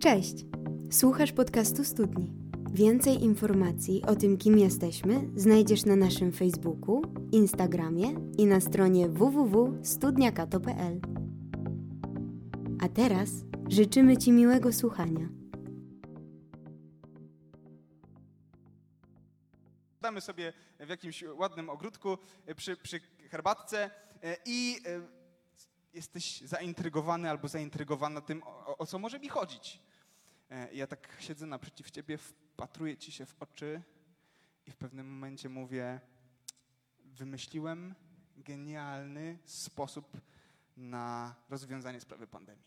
Cześć! Słuchasz podcastu Studni. Więcej informacji o tym, kim jesteśmy, znajdziesz na naszym Facebooku, Instagramie i na stronie www.studniakato.pl. A teraz życzymy Ci miłego słuchania. Damy sobie w jakimś ładnym ogródku e, przy, przy herbatce e, i e, jesteś zaintrygowany albo zaintrygowana tym, o, o co może mi chodzić. E, Ja tak siedzę naprzeciw ciebie, wpatruję ci się w oczy i w pewnym momencie mówię: Wymyśliłem genialny sposób na rozwiązanie sprawy pandemii.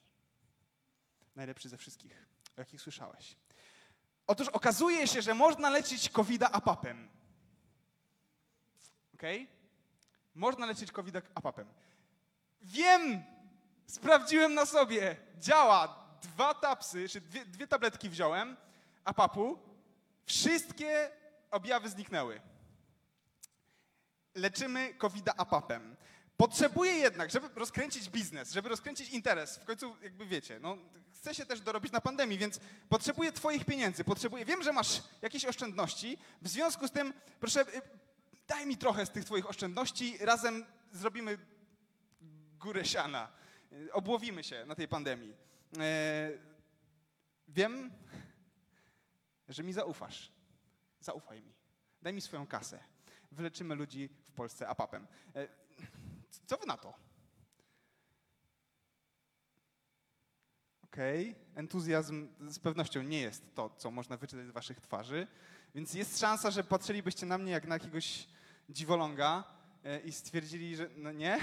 Najlepszy ze wszystkich, o jakich słyszałeś. Otóż okazuje się, że można leczyć COVID-a apapem. Okej? Można leczyć COVID-a apapem. Wiem! Sprawdziłem na sobie. Działa. Dwa tapsy, czy dwie, dwie tabletki wziąłem, apapu. Wszystkie objawy zniknęły. Leczymy COVID-a apapem. Potrzebuję jednak, żeby rozkręcić biznes, żeby rozkręcić interes, w końcu jakby wiecie, no, chcę się też dorobić na pandemii, więc potrzebuję twoich pieniędzy, potrzebuję, wiem, że masz jakieś oszczędności, w związku z tym proszę, y, daj mi trochę z tych twoich oszczędności, razem zrobimy górę siana, Y, obłowimy się na tej pandemii. E, Wiem, że mi zaufasz. Zaufaj mi. Daj mi swoją kasę. Wyleczymy ludzi w Polsce apapem. E, Co wy na to? Okej, entuzjazm z pewnością nie jest to, co można wyczytać z waszych twarzy, więc jest szansa, że patrzylibyście na mnie jak na jakiegoś dziwoląga e, i stwierdzili, że no nie,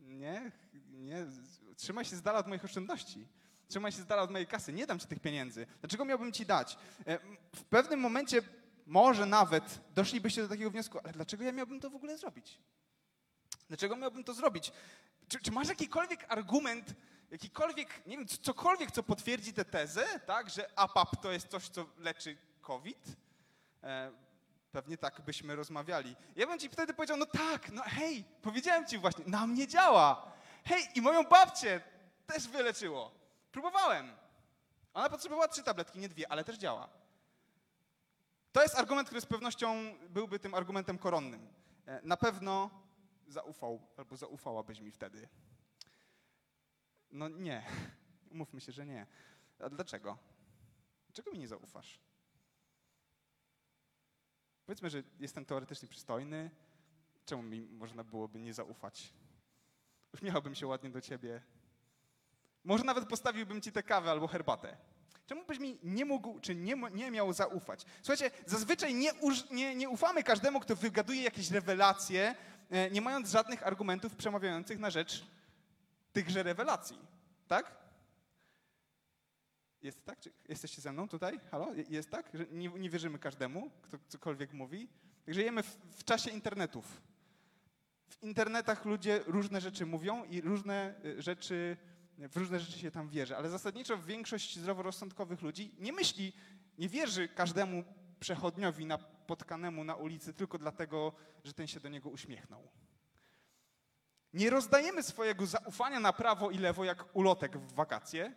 nie, nie, trzymaj się z dala od moich oszczędności. Trzymaj się z dala od mojej kasy, nie dam ci tych pieniędzy. Dlaczego miałbym ci dać? E, W pewnym momencie może nawet doszlibyście do takiego wniosku, ale dlaczego ja miałbym to w ogóle zrobić? Dlaczego miałbym to zrobić? Czy, czy masz jakikolwiek argument, jakikolwiek, nie wiem, cokolwiek, co potwierdzi tę tezę, tak, że APAP to jest coś, co leczy COVID? E, pewnie tak byśmy rozmawiali. Ja bym ci wtedy powiedział, no tak, no hej, powiedziałem ci właśnie, na mnie działa. Hej, i moją babcię też wyleczyło. Próbowałem. Ona potrzebowała trzy tabletki, nie dwie, ale też działa. To jest argument, który z pewnością byłby tym argumentem koronnym. E, Na pewno zaufał albo zaufałabyś mi wtedy. No nie. Umówmy się, że nie. A dlaczego? Dlaczego mi nie zaufasz? Powiedzmy, że jestem teoretycznie przystojny. Czemu mi można byłoby nie zaufać? Uśmiechałbym się ładnie do ciebie. Może nawet postawiłbym ci tę kawę albo herbatę. Czemu byś mi nie mógł, czy nie, nie miał zaufać? Słuchajcie, zazwyczaj nie, uż, nie, nie ufamy każdemu, kto wygaduje jakieś rewelacje, e, nie mając żadnych argumentów przemawiających na rzecz tychże rewelacji. Tak? Jest tak? Czy jesteście ze mną tutaj? Halo? Je- Jest tak? Że nie, nie wierzymy każdemu, kto cokolwiek mówi? Żyjemy w, w czasie internetów. W internetach ludzie różne rzeczy mówią i różne y, rzeczy, w różne rzeczy się tam wierzy, ale zasadniczo większość zdroworozsądkowych ludzi nie myśli, nie wierzy każdemu przechodniowi napotkanemu na ulicy tylko dlatego, że ten się do niego uśmiechnął. Nie rozdajemy swojego zaufania na prawo i lewo jak ulotek w wakacje,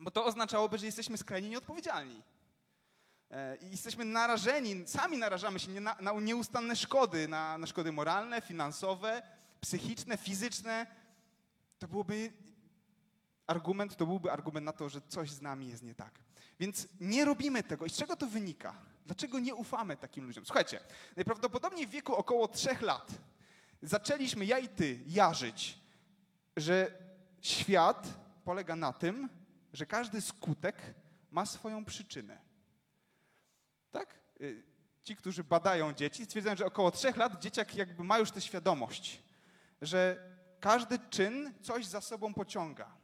bo to oznaczałoby, że jesteśmy skrajnie nieodpowiedzialni. E, I jesteśmy narażeni, sami narażamy się na nieustanne szkody, na, na szkody moralne, finansowe, psychiczne, fizyczne. To byłoby argument, to byłby argument na to, że coś z nami jest nie tak. Więc nie robimy tego. I z czego to wynika? Dlaczego nie ufamy takim ludziom? Słuchajcie, najprawdopodobniej w wieku około trzech lat zaczęliśmy, ja i ty, jarzyć, że świat polega na tym, że każdy skutek ma swoją przyczynę. Tak? Y, Ci, którzy badają dzieci, stwierdzają, że około trzech lat dzieciak jakby ma już tę świadomość, że każdy czyn coś za sobą pociąga.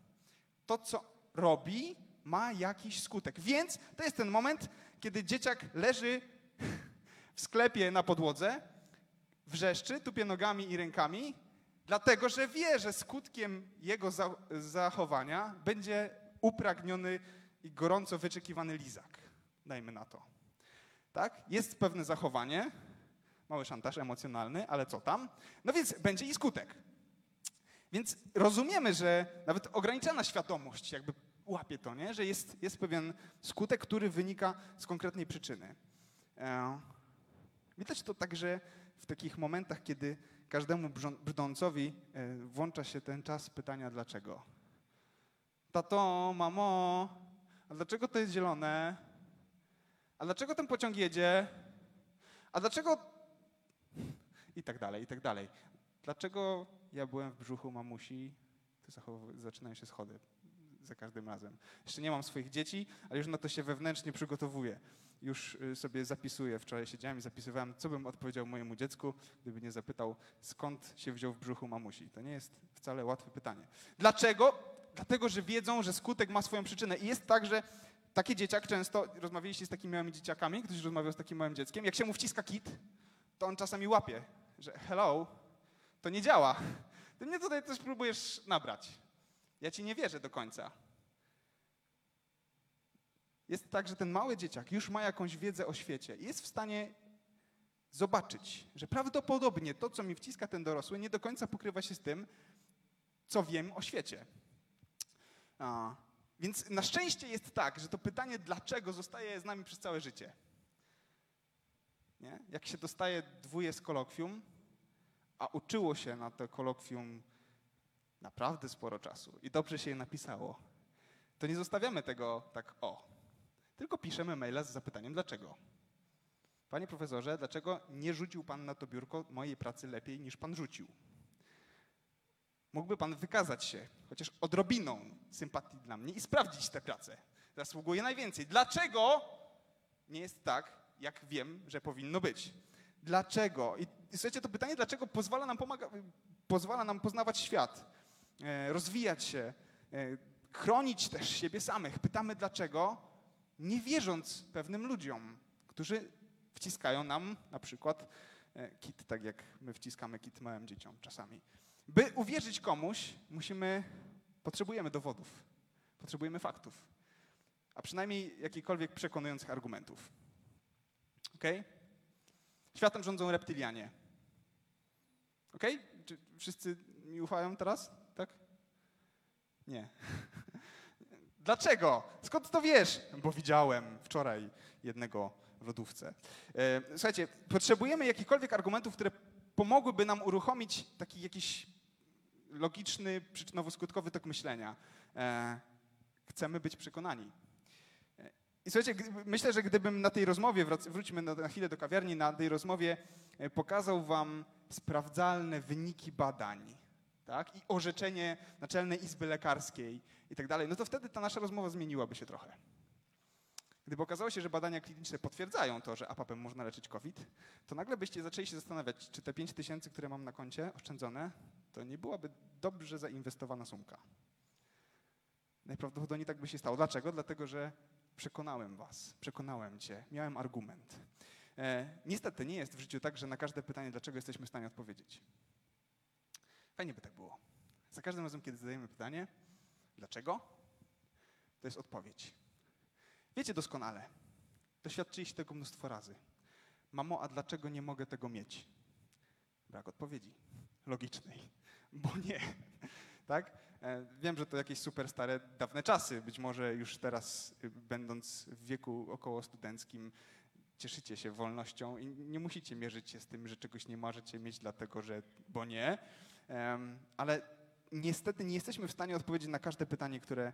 To, co robi, ma jakiś skutek. Więc to jest ten moment, kiedy dzieciak leży w sklepie na podłodze, wrzeszczy, tupie nogami i rękami, dlatego że wie, że skutkiem jego za zachowania będzie upragniony i gorąco wyczekiwany lizak. Dajmy na to. Tak? Jest pewne zachowanie, mały szantaż emocjonalny, ale co tam? No więc będzie i skutek. Więc rozumiemy, że nawet ograniczona świadomość jakby łapie to, nie? że jest, jest pewien skutek, który wynika z konkretnej przyczyny. E, widać to także w takich momentach, kiedy każdemu brzdącowi e, włącza się ten czas pytania dlaczego. Tato, mamo, a dlaczego to jest zielone? A dlaczego ten pociąg jedzie? A dlaczego... I tak dalej, i tak dalej. Dlaczego ja byłem w brzuchu mamusi? To zaczynają się schody za każdym razem. Jeszcze nie mam swoich dzieci, ale już na to się wewnętrznie przygotowuję. Już y, sobie zapisuję. Wczoraj siedziałem i zapisywałem, co bym odpowiedział mojemu dziecku, gdyby nie zapytał, skąd się wziął w brzuchu mamusi. To nie jest wcale łatwe pytanie. Dlaczego? Dlatego, że wiedzą, że skutek ma swoją przyczynę. I jest tak, że taki dzieciak często, rozmawialiście z takimi małymi dzieciakami, ktoś rozmawiał z takim małym dzieckiem, jak się mu wciska kit, to on czasami łapie, że hello, to nie działa. Ty mnie tutaj coś próbujesz nabrać. Ja ci nie wierzę do końca. Jest tak, że ten mały dzieciak już ma jakąś wiedzę o świecie i jest w stanie zobaczyć, że prawdopodobnie to, co mi wciska ten dorosły, nie do końca pokrywa się z tym, co wiem o świecie. A, więc na szczęście jest tak, że to pytanie dlaczego zostaje z nami przez całe życie. Nie? Jak się dostaje dwóje z kolokwium, a uczyło się na to kolokwium naprawdę sporo czasu i dobrze się je napisało, to nie zostawiamy tego tak o, tylko piszemy maila z zapytaniem dlaczego. Panie profesorze, dlaczego nie rzucił pan na to biurko mojej pracy lepiej niż pan rzucił? Mógłby pan wykazać się chociaż odrobiną sympatii dla mnie i sprawdzić tę pracę. Zasługuje najwięcej. Dlaczego nie jest tak, jak wiem, że powinno być? Dlaczego? I słuchajcie, to pytanie, dlaczego pozwala nam, pomaga, pozwala nam poznawać świat, e, rozwijać się, e, chronić też siebie samych. Pytamy dlaczego, nie wierząc pewnym ludziom, którzy wciskają nam na przykład e, kit, tak jak my wciskamy kit małym dzieciom czasami. By uwierzyć komuś, musimy, potrzebujemy dowodów, potrzebujemy faktów, a przynajmniej jakichkolwiek przekonujących argumentów. Ok? Światem rządzą reptylianie. Ok? Czy wszyscy mi ufają teraz? Tak? Nie. Dlaczego? Skąd to wiesz? Bo widziałem wczoraj jednego w lodówce. E, słuchajcie, potrzebujemy jakichkolwiek argumentów, które pomogłyby nam uruchomić taki jakiś logiczny, przyczynowo-skutkowy tok myślenia. E, chcemy być przekonani. E, I słuchajcie, myślę, że gdybym na tej rozmowie, wróćmy na chwilę do kawiarni, na tej rozmowie e, pokazał wam sprawdzalne wyniki badań tak? i orzeczenie Naczelnej Izby Lekarskiej i tak dalej, no to wtedy ta nasza rozmowa zmieniłaby się trochę. Gdyby okazało się, że badania kliniczne potwierdzają to, że APAP można leczyć COVID, to nagle byście zaczęli się zastanawiać, czy te 5 tysięcy, które mam na koncie oszczędzone, to nie byłaby dobrze zainwestowana sumka. Najprawdopodobniej tak by się stało. Dlaczego? Dlatego, że przekonałem was, przekonałem cię, miałem argument. E, niestety nie jest w życiu tak, że na każde pytanie, dlaczego jesteśmy w stanie odpowiedzieć. Fajnie by tak było. Za każdym razem, kiedy zadajemy pytanie, dlaczego, to jest odpowiedź. Wiecie doskonale, doświadczyliście tego mnóstwo razy. Mamo, a dlaczego nie mogę tego mieć? Brak odpowiedzi logicznej, bo nie. Tak? E, wiem, że to jakieś super stare, dawne czasy. Być może już teraz, y, będąc w wieku około studenckim, cieszycie się wolnością i nie musicie mierzyć się z tym, że czegoś nie możecie mieć, dlatego że, bo nie. Ale niestety nie jesteśmy w stanie odpowiedzieć na każde pytanie, które,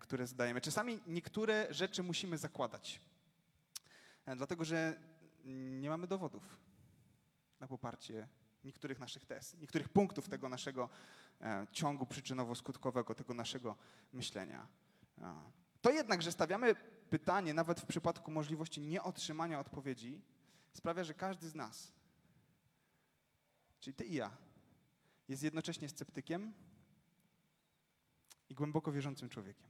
które zadajemy. Czasami niektóre rzeczy musimy zakładać, e, dlatego że nie mamy dowodów na poparcie niektórych naszych tez, niektórych punktów tego naszego e, ciągu przyczynowo-skutkowego, tego naszego myślenia. To jednak, że stawiamy pytanie, nawet w przypadku możliwości nieotrzymania odpowiedzi, sprawia, że każdy z nas, czyli ty i ja, jest jednocześnie sceptykiem i głęboko wierzącym człowiekiem.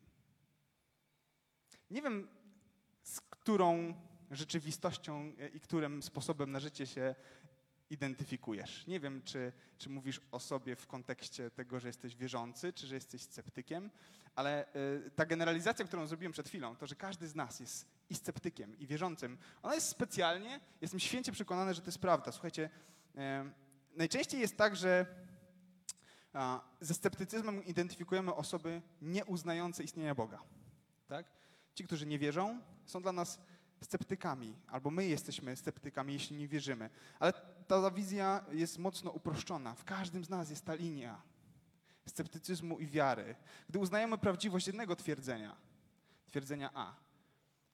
Nie wiem, z którą rzeczywistością i którym sposobem na życie się identyfikujesz. Nie wiem, czy, czy mówisz o sobie w kontekście tego, że jesteś wierzący, czy że jesteś sceptykiem, ale y, ta generalizacja, którą zrobiłem przed chwilą, to, że każdy z nas jest i sceptykiem, i wierzącym, ona jest specjalnie, jestem święcie przekonany, że to jest prawda. Słuchajcie, y, najczęściej jest tak, że Ze sceptycyzmem identyfikujemy osoby nieuznające istnienia Boga. Tak? Ci, którzy nie wierzą, są dla nas sceptykami, albo my jesteśmy sceptykami, jeśli nie wierzymy. Ale ta wizja jest mocno uproszczona. W każdym z nas jest ta linia sceptycyzmu i wiary. Gdy uznajemy prawdziwość jednego twierdzenia, twierdzenia A,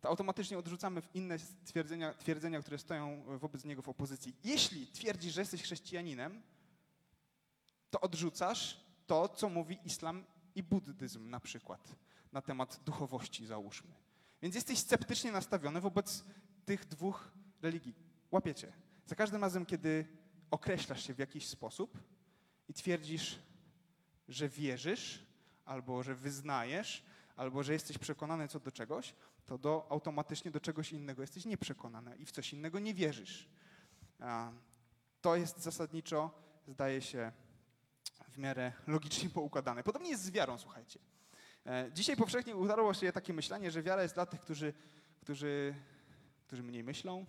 to automatycznie odrzucamy inne twierdzenia, twierdzenia, które stoją wobec niego w opozycji. Jeśli twierdzisz, że jesteś chrześcijaninem, to odrzucasz to, co mówi islam i buddyzm na przykład na temat duchowości, załóżmy. Więc jesteś sceptycznie nastawiony wobec tych dwóch religii. Łapiecie. Za każdym razem, kiedy określasz się w jakiś sposób i twierdzisz, że wierzysz, albo że wyznajesz, albo że jesteś przekonany co do czegoś, to do, automatycznie do czegoś innego jesteś nieprzekonany i w coś innego nie wierzysz. To jest zasadniczo, zdaje się, w miarę logicznie poukładane. Podobnie jest z wiarą, słuchajcie. E, dzisiaj powszechnie utarło się takie myślenie, że wiara jest dla tych, którzy, którzy, którzy mniej myślą,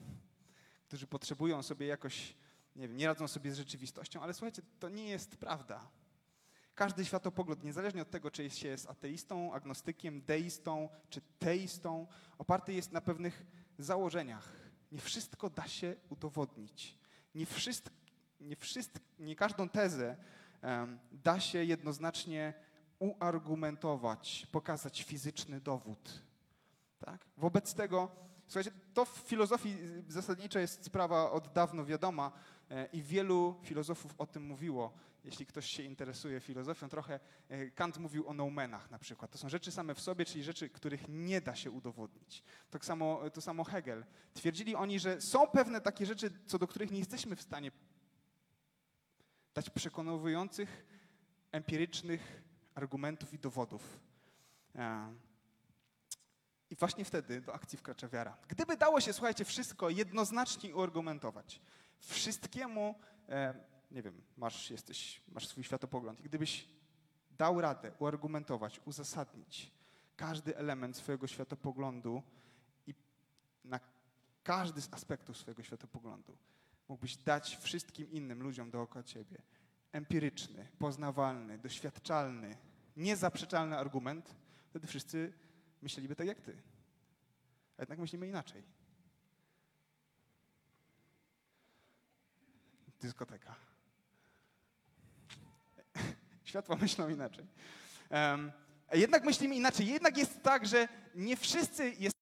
którzy potrzebują sobie jakoś, nie wiem, nie radzą sobie z rzeczywistością, ale słuchajcie, to nie jest prawda. Każdy światopogląd, niezależnie od tego, czy się jest ateistą, agnostykiem, deistą czy teistą, oparty jest na pewnych założeniach. Nie wszystko da się udowodnić. Nie, wszyst, nie, wszyst, nie każdą tezę da się jednoznacznie uargumentować, pokazać fizyczny dowód. Tak? Wobec tego, słuchajcie, to w filozofii zasadniczo jest sprawa od dawno wiadoma e, i wielu filozofów o tym mówiło. Jeśli ktoś się interesuje filozofią trochę, e, Kant mówił o noumenach na przykład. To są rzeczy same w sobie, czyli rzeczy, których nie da się udowodnić. Tak samo, to samo Hegel. Twierdzili oni, że są pewne takie rzeczy, co do których nie jesteśmy w stanie dać przekonujących, empirycznych argumentów i dowodów. E, I właśnie wtedy do akcji wkracza wiara. Gdyby dało się, słuchajcie, wszystko jednoznacznie uargumentować, wszystkiemu, e, nie wiem, masz, jesteś, masz swój światopogląd i gdybyś dał radę uargumentować, uzasadnić każdy element swojego światopoglądu i na każdy z aspektów swojego światopoglądu mógłbyś dać wszystkim innym ludziom dookoła ciebie empiryczny, poznawalny, doświadczalny, niezaprzeczalny argument, wtedy wszyscy myśleliby tak jak ty. A jednak myślimy inaczej. Dyskoteka. Światła myślą inaczej. Um, jednak myślimy inaczej. Jednak jest tak, że nie wszyscy jest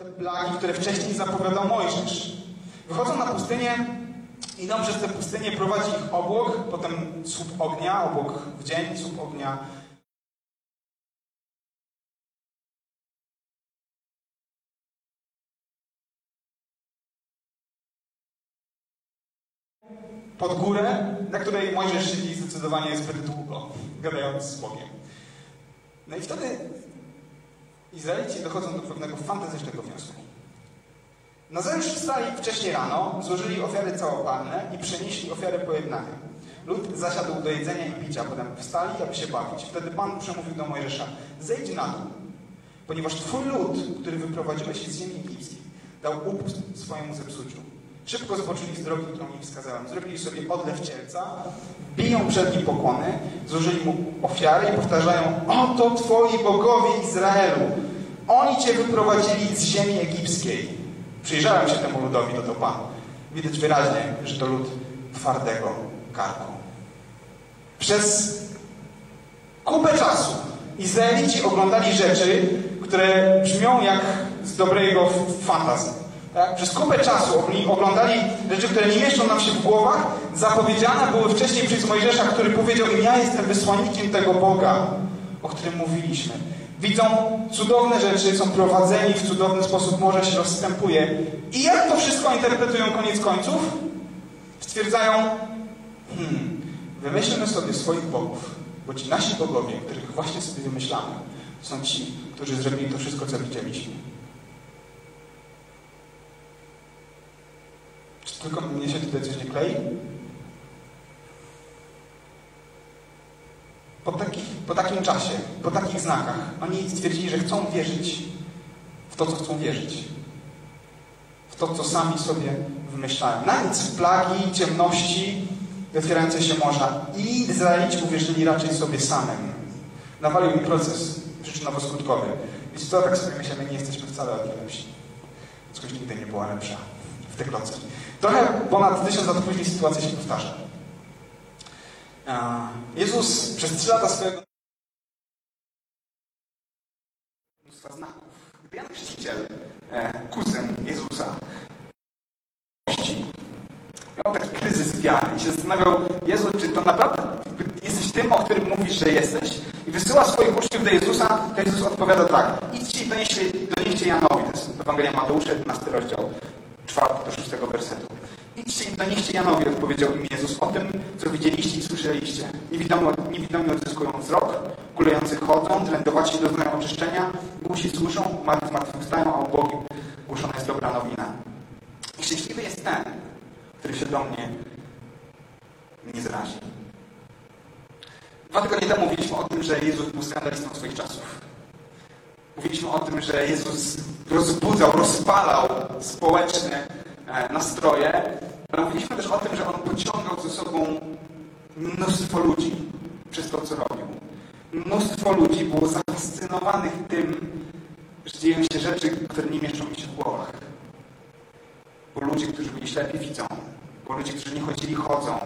te plagi, które wcześniej zapowiadał Mojżesz. Wychodzą na pustynię, idą przez tę pustynię, prowadzi ich obłok, potem słup ognia, obłok w dzień, słup ognia pod górę, na której Mojżesz siedzi zdecydowanie zbyt długo, gadając z Bogiem. No i wtedy Izraelici dochodzą do pewnego fantastycznego wniosku. Nazajutrz wstali wcześniej rano, złożyli ofiary całopalne i przenieśli ofiarę pojednania. Lud zasiadł do jedzenia i picia, potem wstali, aby się bawić. Wtedy Pan przemówił do Mojżesza, zejdź na dół, ponieważ Twój lud, który wyprowadziłeś z ziemi egipskiej, dał upust swojemu zepsuciu. Szybko zboczyli z drogi, którą im wskazałem. Zrobili sobie odlew cielca, biją przed nim pokłony, złożyli mu ofiary i powtarzają Oto Twoi bogowie Izraelu! Oni Cię wyprowadzili z ziemi egipskiej. Przyjrzałem się temu ludowi, to to Pan. Widać wyraźnie, że to lud twardego karku. Przez kupę czasu Izraelici oglądali rzeczy, które brzmią jak z dobrego fantazji. Tak? Przez kupę czasu oglądali rzeczy, które nie mieszczą nam się w głowach, zapowiedziane były wcześniej przez Mojżesza, który powiedział im, ja jestem wysłannikiem tego Boga, o którym mówiliśmy. Widzą cudowne rzeczy, są prowadzeni w cudowny sposób, morze się rozstępuje. I jak to wszystko interpretują koniec końców? Stwierdzają, hmm, wymyślmy sobie swoich bogów, bo ci nasi bogowie, których właśnie sobie wymyślamy, są ci, którzy zrobili to wszystko, co widzieliśmy. Tylko mnie się tutaj coś nie klei? Po, takich, po takim czasie, po takich znakach, oni stwierdzili, że chcą wierzyć w to, co chcą wierzyć. W to, co sami sobie wymyślają. Na nic plagi, ciemności, otwierające się morza. I Izraelici uwierzyli raczej sobie samym. Nawalił im proces przyczynowo-skutkowy. Wiecie co, tak sobie myślimy, nie jesteśmy wcale od lepsi. Coś nigdy nie była lepsza w tych locach. Trochę ponad tysiąc lat później sytuacja się powtarza. Jezus przez trzy lata swojego mnóstwa znaków. Gdy Jan Chrzciciel, e, kuzyn Jezusa, miał taki kryzys wiary i się zastanawiał, Jezu, czy to naprawdę jesteś tym, o którym mówisz, że jesteś? I wysyła swoich uczniów do Jezusa, to Jezus odpowiada tak, idźcie i donieście, donieście Janowi, to jest Ewangelia Mateusza, 11 rozdział, 4 do 6 wersetu. Idźcie i donieście Janowi, odpowiedział im Jezus, o tym, co widzieliście i słyszeliście. Niewidomi, niewidomi odzyskują wzrok, kulejący chodzą, trędowaci doznają oczyszczenia, głusi słyszą, martwi zmartwychwstają, a u Bogu głoszona jest dobra nowina. I szczęśliwy jest ten, który się do mnie nie zrazi. Dwa tygodnie temu mówiliśmy o tym, że Jezus był skandalistą swoich czasów. Mówiliśmy o tym, że Jezus rozbudzał, rozpalał społeczne e, nastroje, ale mówiliśmy też o tym, że On pociągał ze sobą mnóstwo ludzi przez to, co robił. Mnóstwo ludzi było zafascynowanych tym, że dzieją się rzeczy, które nie mieszczą mi się w głowach. Bo ludzie, którzy byli ślepi, widzą. Bo ludzie, którzy nie chodzili, chodzą.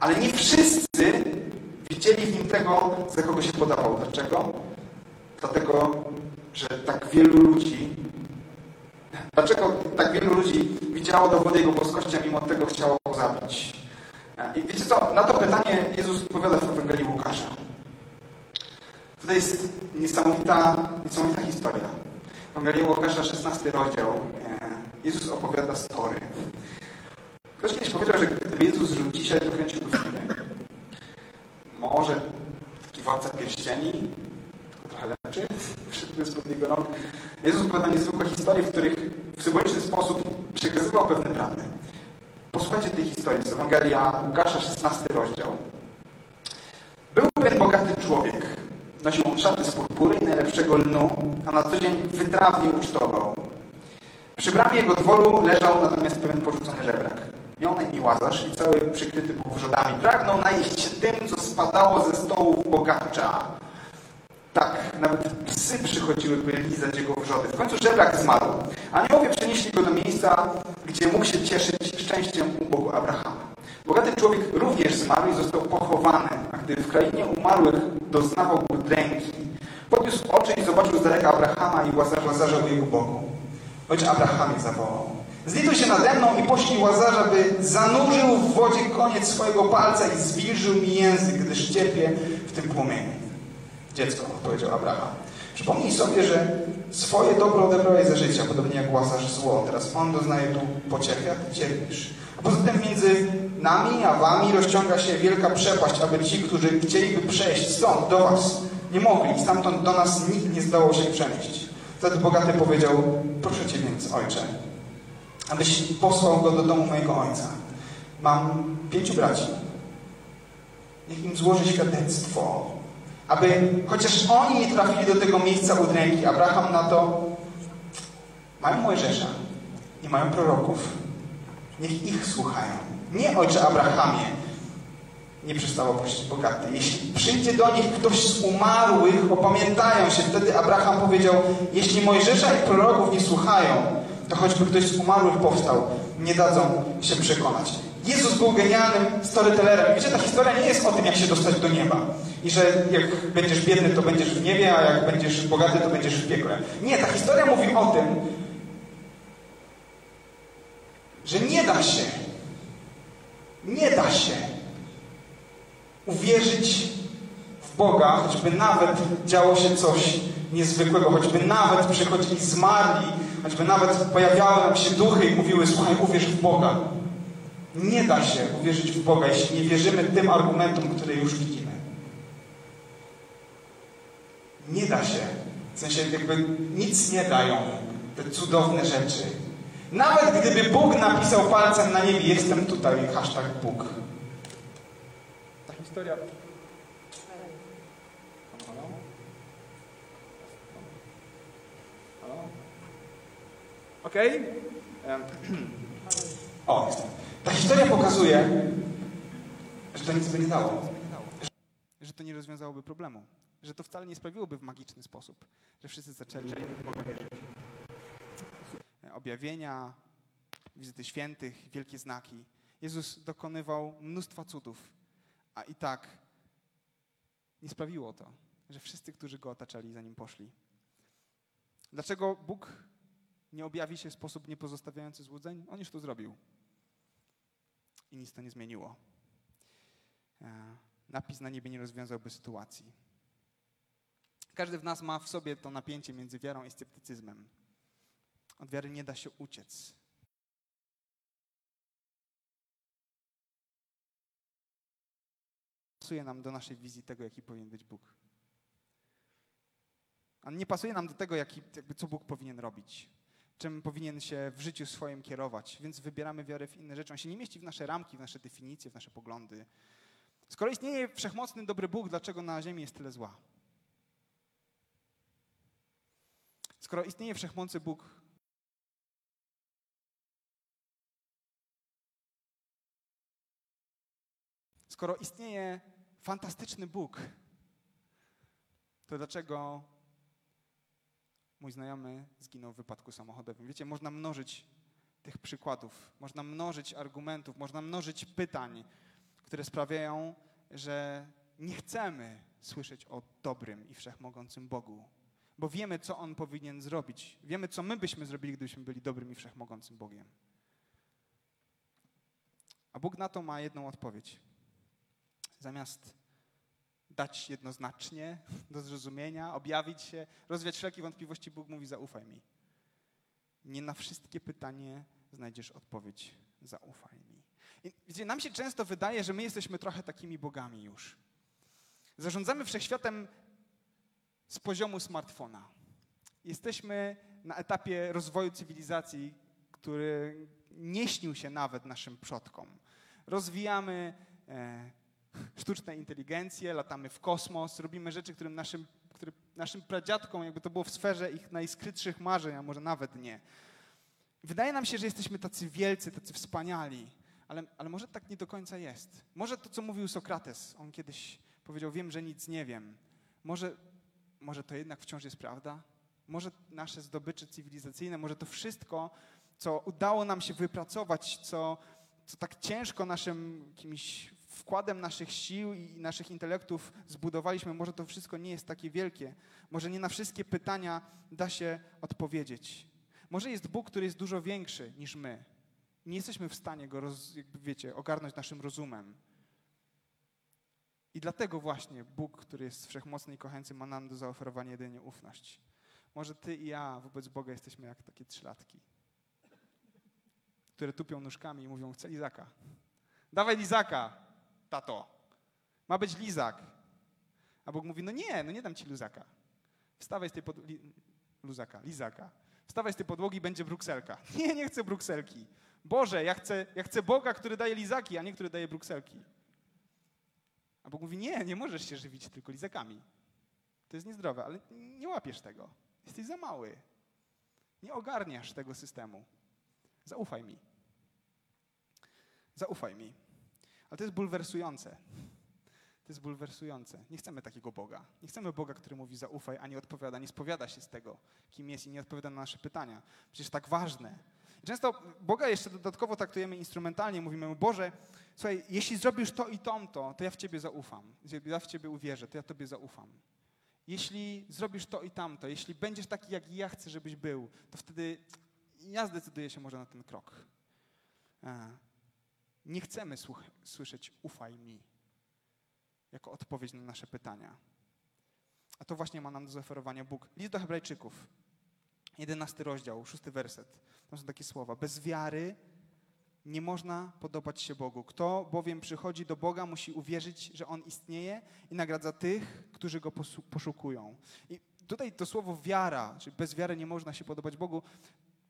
Ale nie wszyscy widzieli w nim tego, za kogo się podawał. Dlaczego? Dlatego, że tak wielu ludzi Dlaczego tak wielu ludzi widziało dowody Jego boskości, a mimo tego chciało go zabić? I wiecie co? Na to pytanie Jezus odpowiada w Ewangelii Łukasza. To jest niesamowita, niesamowita historia. Ewangelia Łukasza, 16 rozdział. E, Jezus opowiada story. Ktoś kiedyś powiedział, że gdyby Jezus żył dzisiaj, to kręciłby filmy. Może taki władca pierścieni, trochę lepszy, wszedł spod jego rąk. Jezus opowiada niezwykłe historie, w których w symboliczny sposób przekazywał pewne prawdy. Posłuchajcie tej historii z Ewangelia Łukasza, 16 rozdział. Był pewien bogaty człowiek. Nosił szaty z purpury i najlepszego lnu, a na co dzień wytrawnie ucztował. Przy bramie jego dworu leżał natomiast pewien porzucony żebrak. Na imię Łazarz i cały przykryty był wrzodami. Pragnął najeść się tym, co spadało ze stołów bogacza. Tak, nawet psy przychodziły, by lizać jego wrzody. W końcu żebrak zmarł. Aniołowie przenieśli go do miejsca, gdzie mógł się cieszyć szczęściem u Bogu Abrahama. Bogaty człowiek również zmarł i został pochowany, a gdy w krainie umarłych doznawał dręki, podniósł oczy i zobaczył z daleka Abrahama i Łazarza jego Bogu. Ojcze Abrahamie zawołał. Zlituj się nade mną i poślij Łazarza, by zanurzył w wodzie koniec swojego palca i zwilżył mi język, gdyż cierpię w tym płomieniu. Dziecko, powiedział Abraham. Przypomnij sobie, że swoje dobro odebrałeś za życia, podobnie jak Łazarz zło. Teraz on doznaje tu pociechy, a ty cierpisz. Poza tym między nami a wami rozciąga się wielka przepaść, aby ci, którzy chcieliby przejść stąd do was, nie mogli. Stamtąd do nas nikt nie zdało się przenieść. Wtedy bogaty powiedział, proszę cię więc, ojcze, abyś posłał go do domu mojego ojca. Mam pięciu braci. Niech im złoży świadectwo, aby chociaż oni nie trafili do tego miejsca udręki. Abraham na to mają Mojżesza i mają proroków. Niech ich słuchają. Nie ojcze Abrahamie, nie przestało prosić bogaty. Jeśli przyjdzie do nich ktoś z umarłych, opamiętają się. Wtedy Abraham powiedział, jeśli Mojżesza i proroków nie słuchają, to choćby ktoś z umarłych powstał, nie dadzą się przekonać. Jezus był genialnym storytellerem. Wiecie, ta historia nie jest o tym, jak się dostać do nieba. I że jak będziesz biedny, to będziesz w niebie, a jak będziesz bogaty, to będziesz w piekle. Nie, ta historia mówi o tym, że nie da się, nie da się uwierzyć w Boga, choćby nawet działo się coś niezwykłego, choćby nawet przychodzili zmarli, choćby nawet pojawiały nam się duchy i mówiły, słuchaj, uwierz w Boga. Nie da się uwierzyć w Boga, jeśli nie wierzymy tym argumentom, które już widzimy. Nie da się. W sensie jakby nic nie dają te cudowne rzeczy. Nawet gdyby Bóg napisał palcem na niebie, jestem tutaj, hashtag Bóg. Ta historia... Okej? Okay? O, jestem. Ta historia pokazuje, że to nic by nie dało. Że to nie rozwiązałoby problemu. Że to wcale nie sprawiłoby w magiczny sposób. Że wszyscy zaczęli objawienia, wizyty świętych, wielkie znaki. Jezus dokonywał mnóstwa cudów, a i tak nie sprawiło to, że wszyscy, którzy go otaczali, za nim poszli. Dlaczego Bóg nie objawi się w sposób niepozostawiający złudzeń? On już to zrobił. I nic to nie zmieniło. E, napis na niebie nie rozwiązałby sytuacji. Każdy w nas ma w sobie to napięcie między wiarą i sceptycyzmem. Od wiary nie da się uciec. Pasuje nam do naszej wizji tego, jaki powinien być Bóg. A nie pasuje nam do tego, jaki, jakby co Bóg powinien robić. Czym powinien się w życiu swoim kierować. Więc wybieramy wiarę w inne rzeczy. On się nie mieści w nasze ramki, w nasze definicje, w nasze poglądy. Skoro istnieje wszechmocny, dobry Bóg, dlaczego na ziemi jest tyle zła? Skoro istnieje wszechmocny Bóg, Skoro istnieje fantastyczny Bóg, to dlaczego mój znajomy zginął w wypadku samochodowym? Wiecie, można mnożyć tych przykładów, można mnożyć argumentów, można mnożyć pytań, które sprawiają, że nie chcemy słyszeć o dobrym i wszechmogącym Bogu, bo wiemy, co On powinien zrobić. Wiemy, co my byśmy zrobili, gdybyśmy byli dobrym i wszechmogącym Bogiem. A Bóg na to ma jedną odpowiedź. Zamiast dać jednoznacznie do zrozumienia, objawić się, rozwiać wszelkie wątpliwości, Bóg mówi: Zaufaj mi. Nie na wszystkie pytanie znajdziesz odpowiedź. Zaufaj mi. I, wiecie, nam się często wydaje, że my jesteśmy trochę takimi bogami już. Zarządzamy wszechświatem z poziomu smartfona. Jesteśmy na etapie rozwoju cywilizacji, który nie śnił się nawet naszym przodkom. Rozwijamy e, sztuczne inteligencje, latamy w kosmos, robimy rzeczy, którym naszym, którym naszym pradziadkom jakby to było w sferze ich najskrytszych marzeń, a może nawet nie. Wydaje nam się, że jesteśmy tacy wielcy, tacy wspaniali, ale, ale może tak nie do końca jest. Może to, co mówił Sokrates, on kiedyś powiedział, wiem, że nic nie wiem. Może, może to jednak wciąż jest prawda? Może nasze zdobycze cywilizacyjne, może to wszystko, co udało nam się wypracować, co, co tak ciężko naszym jakimiś wkładem naszych sił i naszych intelektów zbudowaliśmy, może to wszystko nie jest takie wielkie. Może nie na wszystkie pytania da się odpowiedzieć. Może jest Bóg, który jest dużo większy niż my. Nie jesteśmy w stanie go, roz, jakby wiecie, ogarnąć naszym rozumem. I dlatego właśnie Bóg, który jest wszechmocny i kochający, ma nam do zaoferowania jedynie ufność. Może ty i ja wobec Boga jesteśmy jak takie trzylatki, które tupią nóżkami i mówią, chcę lizaka. Dawaj lizaka, tato. Ma być lizak. A Bóg mówi, no nie, no nie dam ci luzaka. Wstawaj z tej podłogi, luzaka, lizaka. Wstawaj z tej podłogi, będzie brukselka. Nie, nie chcę brukselki. Boże, ja chcę, ja chcę Boga, który daje lizaki, a nie który daje brukselki. A Bóg mówi, nie, nie możesz się żywić tylko lizakami. To jest niezdrowe, ale nie łapiesz tego. Jesteś za mały. Nie ogarniasz tego systemu. Zaufaj mi. Zaufaj mi. Ale to jest bulwersujące. To jest bulwersujące. Nie chcemy takiego Boga. Nie chcemy Boga, który mówi zaufaj, a nie odpowiada, nie spowiada się z tego, kim jest i nie odpowiada na nasze pytania. Przecież tak ważne. Często Boga jeszcze dodatkowo traktujemy instrumentalnie. Mówimy mu, Boże, słuchaj, jeśli zrobisz to i tamto, to ja w Ciebie zaufam. Ja w Ciebie uwierzę, to ja Tobie zaufam. Jeśli zrobisz to i tamto, jeśli będziesz taki, jak ja chcę, żebyś był, to wtedy ja zdecyduję się może na ten krok. Nie chcemy słyszeć ufaj mi jako odpowiedź na nasze pytania. A to właśnie ma nam do zaoferowania Bóg. List do Hebrajczyków, jedenasty rozdział, szósty werset. Tam są takie słowa. Bez wiary nie można podobać się Bogu. Kto bowiem przychodzi do Boga, musi uwierzyć, że On istnieje i nagradza tych, którzy Go poszukują. I tutaj to słowo wiara, czyli bez wiary nie można się podobać Bogu,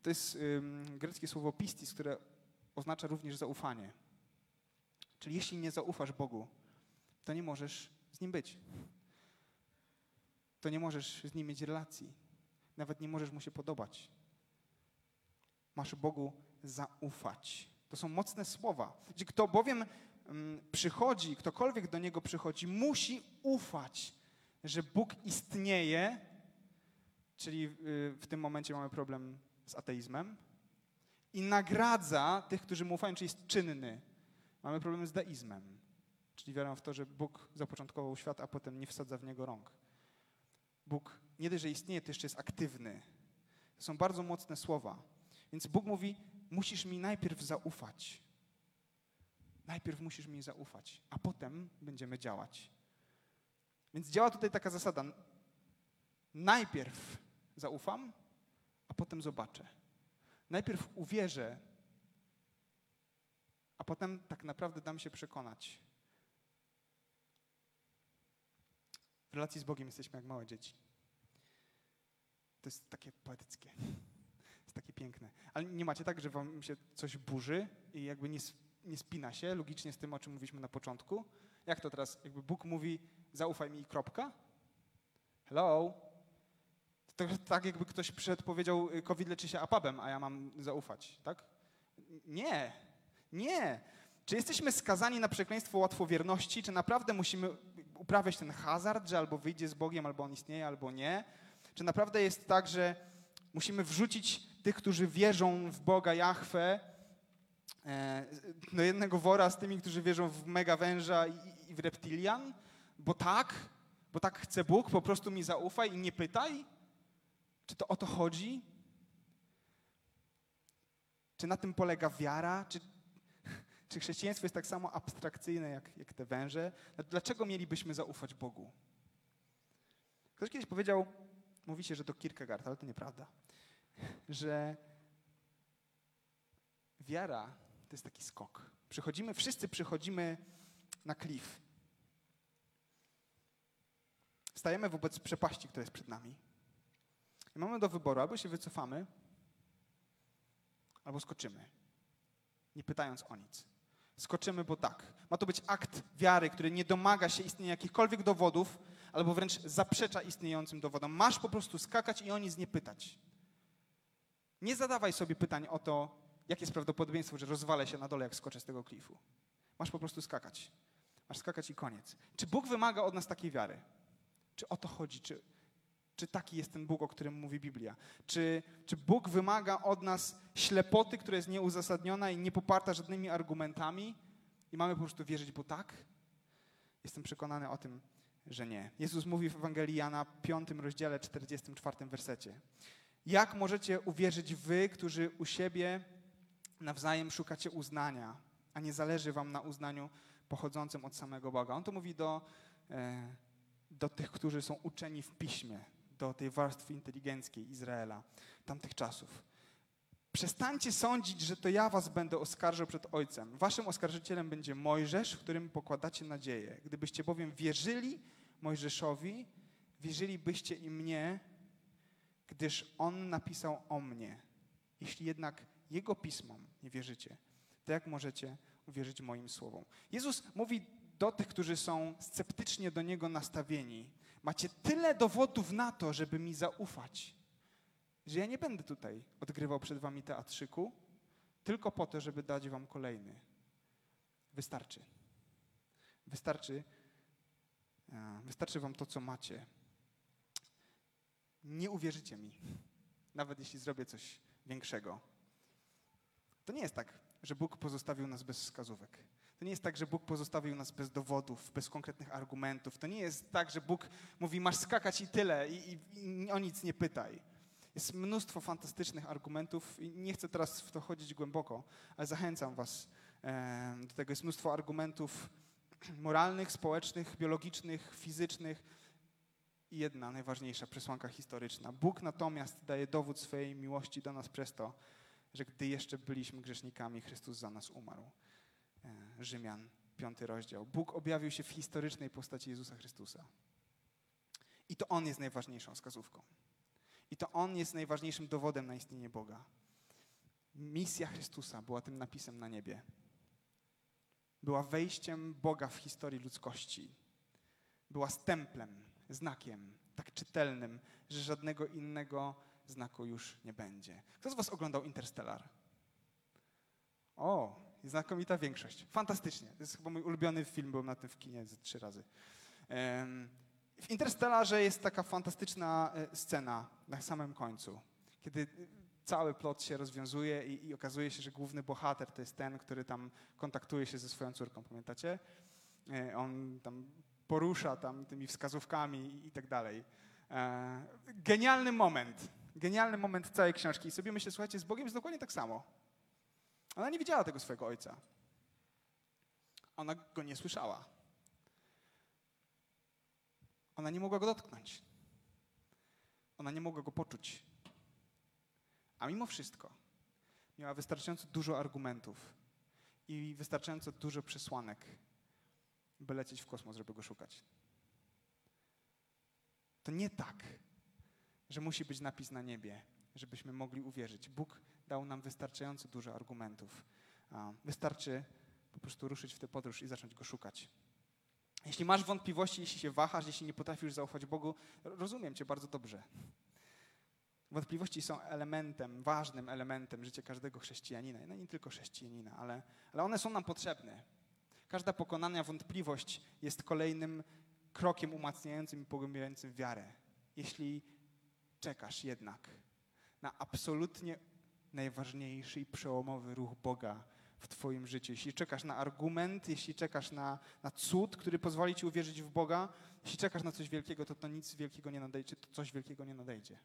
to jest um, greckie słowo pistis, które oznacza również zaufanie. Czyli jeśli nie zaufasz Bogu, to nie możesz z Nim być. To nie możesz z Nim mieć relacji. Nawet nie możesz Mu się podobać. Masz Bogu zaufać. To są mocne słowa. Kto bowiem mm, przychodzi, ktokolwiek do Niego przychodzi, musi ufać, że Bóg istnieje, czyli y, w tym momencie mamy problem z ateizmem, i nagradza tych, którzy mu ufają, czyli jest czynny. Mamy problem z deizmem, czyli wiarą w to, że Bóg zapoczątkował świat, a potem nie wsadza w niego rąk. Bóg nie dość, że istnieje, to jeszcze jest aktywny. To są bardzo mocne słowa. Więc Bóg mówi, musisz mi najpierw zaufać. Najpierw musisz mi zaufać, a potem będziemy działać. Więc działa tutaj taka zasada. Najpierw zaufam, a potem zobaczę. Najpierw uwierzę, a potem tak naprawdę dam się przekonać. W relacji z Bogiem jesteśmy jak małe dzieci. To jest takie poetyckie. jest takie piękne. Ale nie macie tak, że wam się coś burzy i jakby nie, nie spina się logicznie z tym, o czym mówiliśmy na początku? Jak to teraz? Jakby Bóg mówi, zaufaj mi i kropka? Hello? To tak jakby ktoś przyszedł, powiedział, COVID leczy się apabem, a ja mam zaufać, tak? Nie, nie. Czy jesteśmy skazani na przekleństwo łatwowierności? Czy naprawdę musimy uprawiać ten hazard, że albo wyjdzie z Bogiem, albo on istnieje, albo nie? Czy naprawdę jest tak, że musimy wrzucić tych, którzy wierzą w Boga Jahwe, e, do jednego wora z tymi, którzy wierzą w mega węża i w reptilian? Bo tak, bo tak chce Bóg, po prostu mi zaufaj i nie pytaj? Czy to o to chodzi? Czy na tym polega wiara? Czy, czy chrześcijaństwo jest tak samo abstrakcyjne jak, jak te węże? Dlaczego mielibyśmy zaufać Bogu? Ktoś kiedyś powiedział, mówi się, że to Kierkegaard, ale to nieprawda, że wiara to jest taki skok. Przychodzimy, wszyscy przychodzimy na klif. Stajemy wobec przepaści, która jest przed nami. I mamy do wyboru, albo się wycofamy, albo skoczymy, nie pytając o nic. Skoczymy, bo tak. Ma to być akt wiary, który nie domaga się istnienia jakichkolwiek dowodów, albo wręcz zaprzecza istniejącym dowodom. Masz po prostu skakać i o nic nie pytać. Nie zadawaj sobie pytań o to, jakie jest prawdopodobieństwo, że rozwalę się na dole, jak skoczę z tego klifu. Masz po prostu skakać. Masz skakać i koniec. Czy Bóg wymaga od nas takiej wiary? Czy o to chodzi? Czy, czy taki jest ten Bóg, o którym mówi Biblia? Czy, czy Bóg wymaga od nas ślepoty, która jest nieuzasadniona i nie poparta żadnymi argumentami i mamy po prostu wierzyć, bo tak? Jestem przekonany o tym, że nie. Jezus mówi w Ewangelii Jana, 5 rozdziale, 44 wersecie. Jak możecie uwierzyć wy, którzy u siebie nawzajem szukacie uznania, a nie zależy wam na uznaniu pochodzącym od samego Boga? On to mówi do, e, do tych, którzy są uczeni w piśmie, do tej warstwy inteligenckiej Izraela tamtych czasów. Przestańcie sądzić, że to ja was będę oskarżał przed Ojcem. Waszym oskarżycielem będzie Mojżesz, w którym pokładacie nadzieję. Gdybyście bowiem wierzyli Mojżeszowi, wierzylibyście i mnie, gdyż on napisał o mnie. Jeśli jednak jego pismom nie wierzycie, to jak możecie uwierzyć moim słowom? Jezus mówi do tych, którzy są sceptycznie do niego nastawieni: Macie tyle dowodów na to, żeby mi zaufać że ja nie będę tutaj odgrywał przed wami teatrzyku, tylko po to, żeby dać wam kolejny. Wystarczy. Wystarczy, e, wystarczy wam to, co macie. Nie uwierzycie mi, nawet jeśli zrobię coś większego. To nie jest tak, że Bóg pozostawił nas bez wskazówek. To nie jest tak, że Bóg pozostawił nas bez dowodów, bez konkretnych argumentów. To nie jest tak, że Bóg mówi, masz skakać i tyle, i, i, i o nic nie pytaj. Jest mnóstwo fantastycznych argumentów i nie chcę teraz w to chodzić głęboko, ale zachęcam Was do tego. Jest mnóstwo argumentów moralnych, społecznych, biologicznych, fizycznych i jedna najważniejsza przesłanka historyczna. Bóg natomiast daje dowód swojej miłości do nas przez to, że gdy jeszcze byliśmy grzesznikami, Chrystus za nas umarł. E, Rzymian, piąty rozdział. Bóg objawił się w historycznej postaci Jezusa Chrystusa. I to On jest najważniejszą wskazówką. I to On jest najważniejszym dowodem na istnienie Boga. Misja Chrystusa była tym napisem na niebie. Była wejściem Boga w historii ludzkości. Była stemplem, znakiem, tak czytelnym, że żadnego innego znaku już nie będzie. Kto z Was oglądał Interstellar? O, znakomita większość. Fantastycznie. To jest chyba mój ulubiony film, byłem na tym w kinie trzy razy. Um, w Interstellarze jest taka fantastyczna e, scena na samym końcu, kiedy cały plot się rozwiązuje i, i, okazuje się, że główny bohater to jest ten, który tam kontaktuje się ze swoją córką, pamiętacie? E, on tam porusza tam tymi wskazówkami i, tak dalej. E, genialny moment. Genialny moment całej książki. I sobie myślę, słuchajcie, z Bogiem jest dokładnie tak samo. Ona nie widziała tego swojego ojca. Ona go nie słyszała. Ona nie mogła go dotknąć. Ona nie mogła go poczuć. A mimo wszystko miała wystarczająco dużo argumentów i wystarczająco dużo przesłanek, by lecieć w kosmos, żeby go szukać. To nie tak, że musi być napis na niebie, żebyśmy mogli uwierzyć. Bóg dał nam wystarczająco dużo argumentów. Wystarczy po prostu ruszyć w tę podróż i zacząć go szukać. Jeśli masz wątpliwości, jeśli się wahasz, jeśli nie potrafisz zaufać Bogu, rozumiem Cię bardzo dobrze. Wątpliwości są elementem, ważnym elementem życia każdego chrześcijanina. No nie tylko chrześcijanina, ale, ale one są nam potrzebne. Każda pokonana wątpliwość jest kolejnym krokiem umacniającym i pogłębiającym wiarę. Jeśli czekasz jednak na absolutnie najważniejszy i przełomowy ruch Boga w Twoim życiu. Jeśli czekasz na argument, jeśli czekasz na, na cud, który pozwoli Ci uwierzyć w Boga, jeśli czekasz na coś wielkiego, to to nic wielkiego nie nadejdzie, to coś wielkiego nie nadejdzie.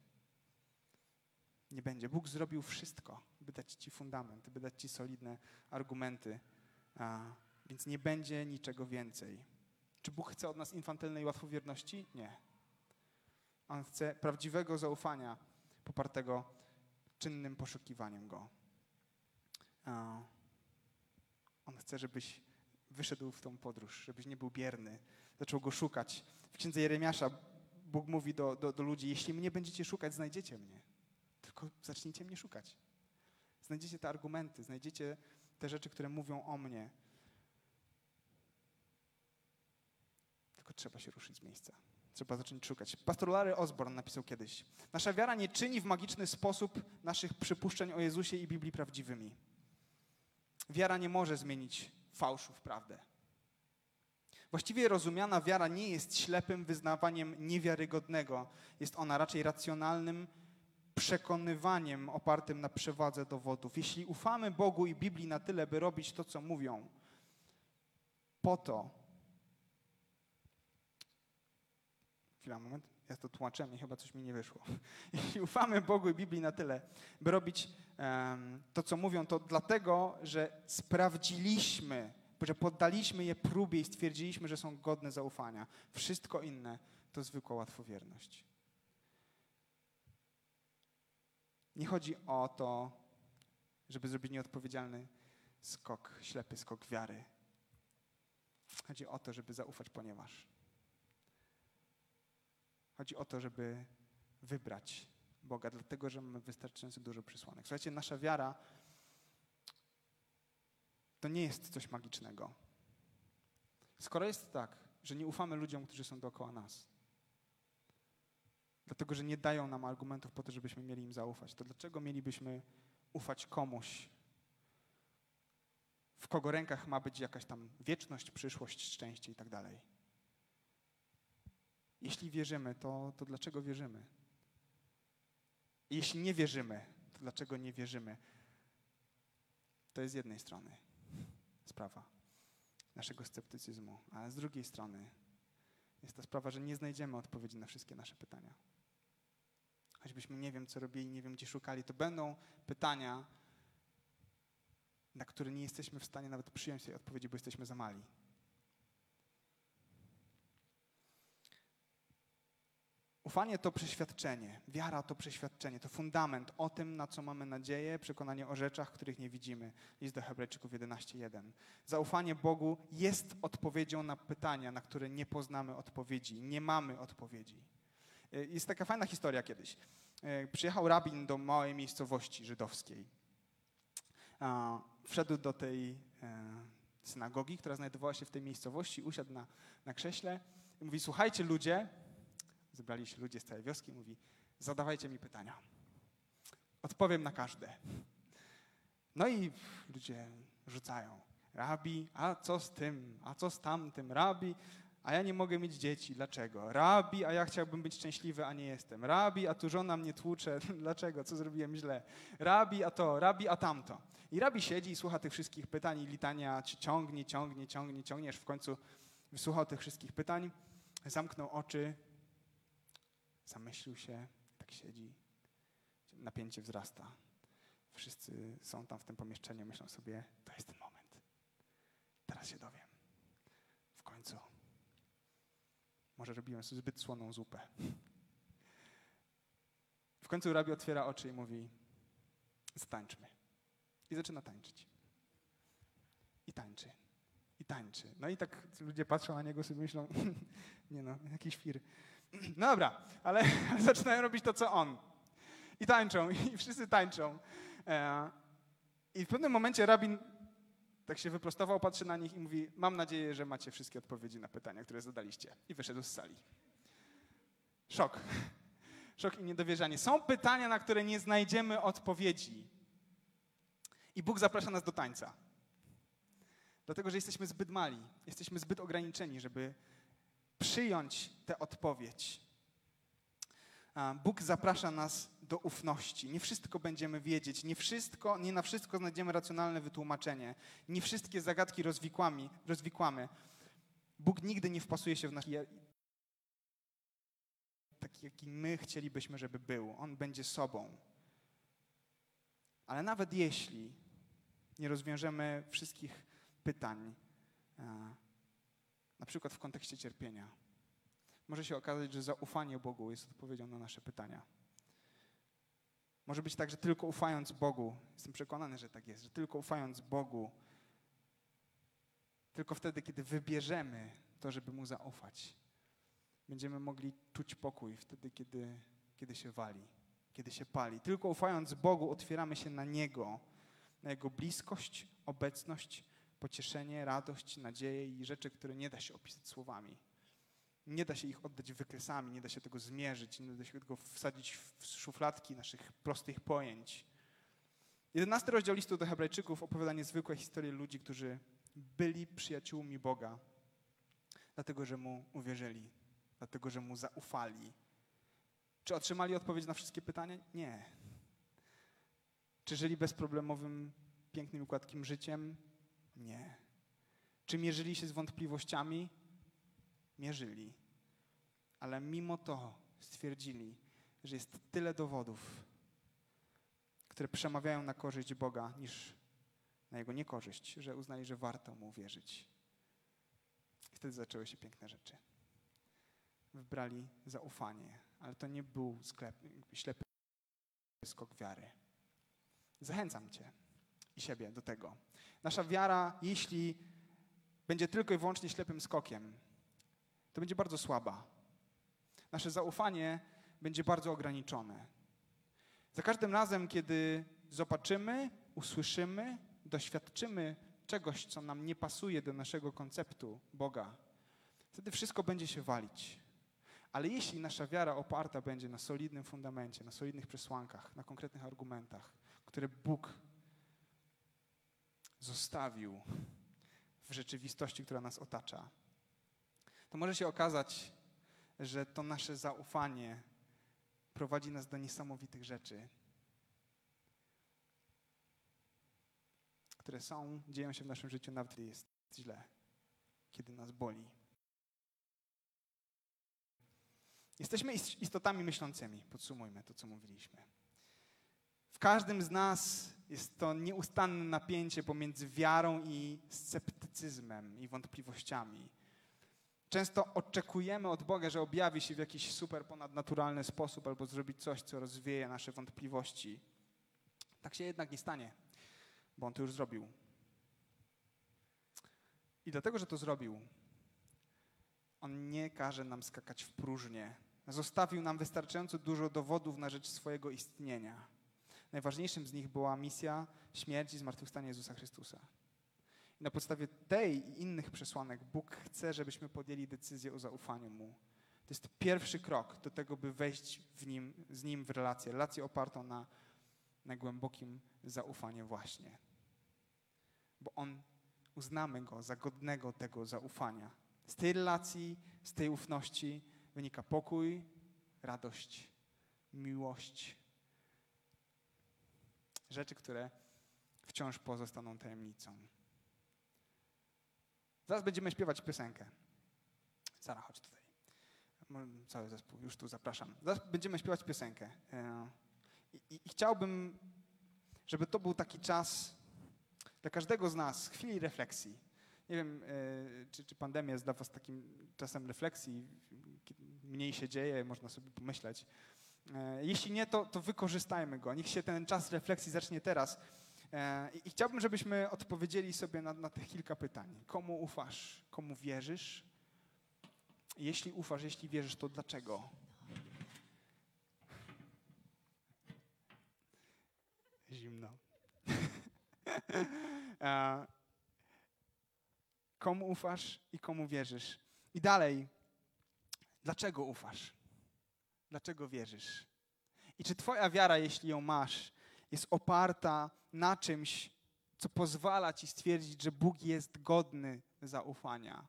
Nie będzie. Bóg zrobił wszystko, by dać Ci fundament, by dać Ci solidne argumenty, a, więc nie będzie niczego więcej. Czy Bóg chce od nas infantylnej łatwowierności? Nie. On chce prawdziwego zaufania popartego czynnym poszukiwaniem Go. On chce, żebyś wyszedł w tą podróż, żebyś nie był bierny. Zaczął go szukać. W księdze Jeremiasza Bóg mówi do, do, do ludzi: Jeśli mnie będziecie szukać, znajdziecie mnie. Tylko zacznijcie mnie szukać. Znajdziecie te argumenty, znajdziecie te rzeczy, które mówią o mnie. Tylko trzeba się ruszyć z miejsca. Trzeba zacząć szukać. Pastor Larry Osborne napisał kiedyś: Nasza wiara nie czyni w magiczny sposób naszych przypuszczeń o Jezusie i Biblii prawdziwymi. Wiara nie może zmienić fałszu w prawdę. Właściwie rozumiana wiara nie jest ślepym wyznawaniem niewiarygodnego. Jest ona raczej racjonalnym przekonywaniem opartym na przewadze dowodów. Jeśli ufamy Bogu i Biblii na tyle, by robić to, co mówią, po to. Chwila, moment. ja to tłumaczyłem i chyba coś mi nie wyszło. Jeśli ufamy Bogu i Biblii na tyle, by robić um, to, co mówią, to dlatego, że sprawdziliśmy, że poddaliśmy je próbie i stwierdziliśmy, że są godne zaufania. Wszystko inne to zwykła łatwowierność. Nie chodzi o to, żeby zrobić nieodpowiedzialny skok, ślepy skok wiary. Chodzi o to, żeby zaufać, ponieważ. Chodzi o to, żeby wybrać Boga, dlatego że mamy wystarczająco dużo przysłanek. Słuchajcie, nasza wiara to nie jest coś magicznego. Skoro jest tak, że nie ufamy ludziom, którzy są dookoła nas, dlatego że nie dają nam argumentów po to, żebyśmy mieli im zaufać, to dlaczego mielibyśmy ufać komuś, w kogo rękach ma być jakaś tam wieczność, przyszłość, szczęście i tak dalej? Jeśli wierzymy, to, to dlaczego wierzymy? Jeśli nie wierzymy, to dlaczego nie wierzymy? To jest z jednej strony sprawa naszego sceptycyzmu, a z drugiej strony jest ta sprawa, że nie znajdziemy odpowiedzi na wszystkie nasze pytania. Choćbyśmy nie wiem, co robili, nie wiem, gdzie szukali, to będą pytania, na które nie jesteśmy w stanie nawet przyjąć tej odpowiedzi, bo jesteśmy za mali. Ufanie to przeświadczenie, wiara to przeświadczenie, to fundament o tym, na co mamy nadzieję, przekonanie o rzeczach, których nie widzimy. List do Hebrajczyków 11:1. Zaufanie Bogu jest odpowiedzią na pytania, na które nie poznamy odpowiedzi, nie mamy odpowiedzi. Y, jest taka fajna historia kiedyś. Y, przyjechał rabin do małej miejscowości żydowskiej. Wszedł do tej e, synagogi, która znajdowała się w tej miejscowości, usiadł na, na krześle i mówi: Słuchajcie, ludzie, zebrali się ludzie z całej wioski, mówi, zadawajcie mi pytania. Odpowiem na każde. No i ludzie rzucają. Rabi, a co z tym? A co z tamtym? Rabi, a ja nie mogę mieć dzieci. Dlaczego? Rabi, a ja chciałbym być szczęśliwy, a nie jestem. Rabi, a tu żona mnie tłucze. Dlaczego? Co zrobiłem źle? Rabi, a to, rabi, a tamto. I rabi siedzi i słucha tych wszystkich pytań i litania ciągnie, ciągnie, ciągnie, ciągnie, aż w końcu wysłuchał tych wszystkich pytań, zamknął oczy Zamyślił się, tak siedzi, napięcie wzrasta. Wszyscy są tam w tym pomieszczeniu, myślą sobie, to jest ten moment. Teraz się dowiem. W końcu. Może robiłem sobie zbyt słoną zupę. W końcu rabi otwiera oczy i mówi, zatańczmy. I zaczyna tańczyć. I tańczy. I tańczy. No i tak ludzie patrzą na niego sobie myślą, nie no, jakiś fir. No dobra, ale zaczynają robić to, co on. I tańczą, i wszyscy tańczą. E, I w pewnym momencie rabin tak się wyprostował, patrzy na nich i mówi: Mam nadzieję, że macie wszystkie odpowiedzi na pytania, które zadaliście. I wyszedł z sali. Szok. Szok i niedowierzanie. Są pytania, na które nie znajdziemy odpowiedzi. I Bóg zaprasza nas do tańca. Dlatego, że jesteśmy zbyt mali, jesteśmy zbyt ograniczeni, żeby przyjąć tę odpowiedź. Bóg zaprasza nas do ufności. Nie wszystko będziemy wiedzieć, nie, wszystko, nie na wszystko znajdziemy racjonalne wytłumaczenie, nie wszystkie zagadki rozwikłamy. rozwikłamy. Bóg nigdy nie wpasuje się w nasz taki, jaki my chcielibyśmy, żeby był. On będzie sobą. Ale nawet jeśli nie rozwiążemy wszystkich pytań, na przykład w kontekście cierpienia. Może się okazać, że zaufanie Bogu jest odpowiedzią na nasze pytania. Może być tak, że tylko ufając Bogu, jestem przekonany, że tak jest, że tylko ufając Bogu, tylko wtedy, kiedy wybierzemy to, żeby Mu zaufać, będziemy mogli czuć pokój wtedy, kiedy, kiedy się wali, kiedy się pali. Tylko ufając Bogu otwieramy się na Niego, na Jego bliskość, obecność, pocieszenie, radość, nadzieję i rzeczy, które nie da się opisać słowami. Nie da się ich oddać wykresami, nie da się tego zmierzyć, nie da się tego wsadzić w szufladki naszych prostych pojęć. Jedenasty rozdział listu do Hebrajczyków opowiada niezwykłe historie ludzi, którzy byli przyjaciółmi Boga, dlatego że Mu uwierzyli, dlatego że Mu zaufali. Czy otrzymali odpowiedź na wszystkie pytania? Nie. Czy żyli bezproblemowym, pięknym i gładkim życiem? Nie. Czy mierzyli się z wątpliwościami? Mierzyli. Ale mimo to stwierdzili, że jest tyle dowodów, które przemawiają na korzyść Boga, niż na Jego niekorzyść, że uznali, że warto Mu wierzyć. Wtedy zaczęły się piękne rzeczy. Wybrali zaufanie, ale to nie był sklep, ślepy skok wiary. Zachęcam Cię i siebie do tego. Nasza wiara, jeśli będzie tylko i wyłącznie ślepym skokiem, to będzie bardzo słaba. Nasze zaufanie będzie bardzo ograniczone. Za każdym razem, kiedy zobaczymy, usłyszymy, doświadczymy czegoś, co nam nie pasuje do naszego konceptu Boga, wtedy wszystko będzie się walić. Ale jeśli nasza wiara oparta będzie na solidnym fundamencie, na solidnych przesłankach, na konkretnych argumentach, które Bóg zostawił w rzeczywistości, która nas otacza, to może się okazać, że to nasze zaufanie prowadzi nas do niesamowitych rzeczy, które są, dzieją się w naszym życiu nawet kiedy jest źle, kiedy nas boli. Jesteśmy istotami myślącymi, podsumujmy to, co mówiliśmy. W każdym z nas jest to nieustanne napięcie pomiędzy wiarą i sceptycyzmem i wątpliwościami. Często oczekujemy od Boga, że objawi się w jakiś super ponadnaturalny sposób albo zrobi coś, co rozwieje nasze wątpliwości. Tak się jednak nie stanie, bo On to już zrobił. I dlatego, że to zrobił, On nie każe nam skakać w próżnię. Zostawił nam wystarczająco dużo dowodów na rzecz swojego istnienia. Najważniejszym z nich była misja śmierci i zmartwychwstania Jezusa Chrystusa. I na podstawie tej i innych przesłanek Bóg chce, żebyśmy podjęli decyzję o zaufaniu Mu. To jest pierwszy krok do tego, by wejść w nim, z Nim w relację, relację opartą na, na głębokim zaufaniu właśnie. Bo On, uznamy Go za godnego tego zaufania. Z tej relacji, z tej ufności wynika pokój, radość, miłość. Rzeczy, które wciąż pozostaną tajemnicą. Zaraz będziemy śpiewać piosenkę. Sara, chodź tutaj. Cały zespół, już tu zapraszam. Zaraz będziemy śpiewać piosenkę. E, I, i, I, chciałbym, żeby to był taki czas dla każdego z nas, chwili refleksji. Nie wiem, e, czy, czy pandemia jest dla was takim czasem refleksji. Mniej się dzieje, można sobie pomyśleć. E, jeśli nie, to, to wykorzystajmy go. Niech się ten czas refleksji zacznie teraz. E, I chciałbym, żebyśmy odpowiedzieli sobie na, na tych kilka pytań. Komu ufasz? Komu wierzysz? Jeśli ufasz, jeśli wierzysz, to dlaczego? Zimno. E, komu ufasz i komu wierzysz? I dalej, dlaczego ufasz? Dlaczego wierzysz? I czy Twoja wiara, jeśli ją masz, jest oparta na czymś, co pozwala ci stwierdzić, że Bóg jest godny zaufania.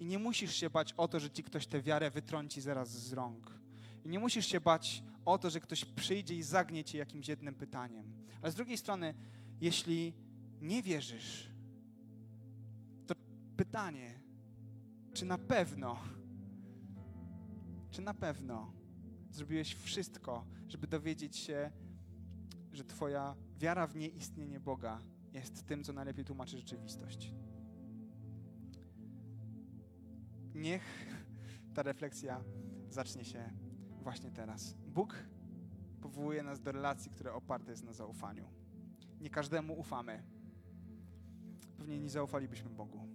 I nie musisz się bać o to, że ci ktoś tę wiarę wytrąci zaraz z rąk. I nie musisz się bać o to, że ktoś przyjdzie i zagnie cię jakimś jednym pytaniem. Ale z drugiej strony, jeśli nie wierzysz, to pytanie, czy na pewno, czy na pewno zrobiłeś wszystko, żeby dowiedzieć się, że Twoja wiara w nieistnienie Boga jest tym, co najlepiej tłumaczy rzeczywistość. Niech ta refleksja zacznie się właśnie teraz. Bóg powołuje nas do relacji, które oparte jest na zaufaniu. Nie każdemu ufamy. Pewnie nie zaufalibyśmy Bogu,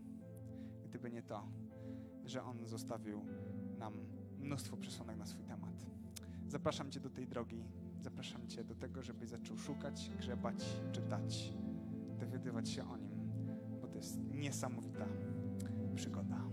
gdyby nie to, że On zostawił nam mnóstwo przesłanek na swój temat. Zapraszam Cię do tej drogi. Zapraszam Cię do tego, żebyś zaczął szukać, grzebać, czytać, dowiadywać się o Nim, bo to jest niesamowita przygoda.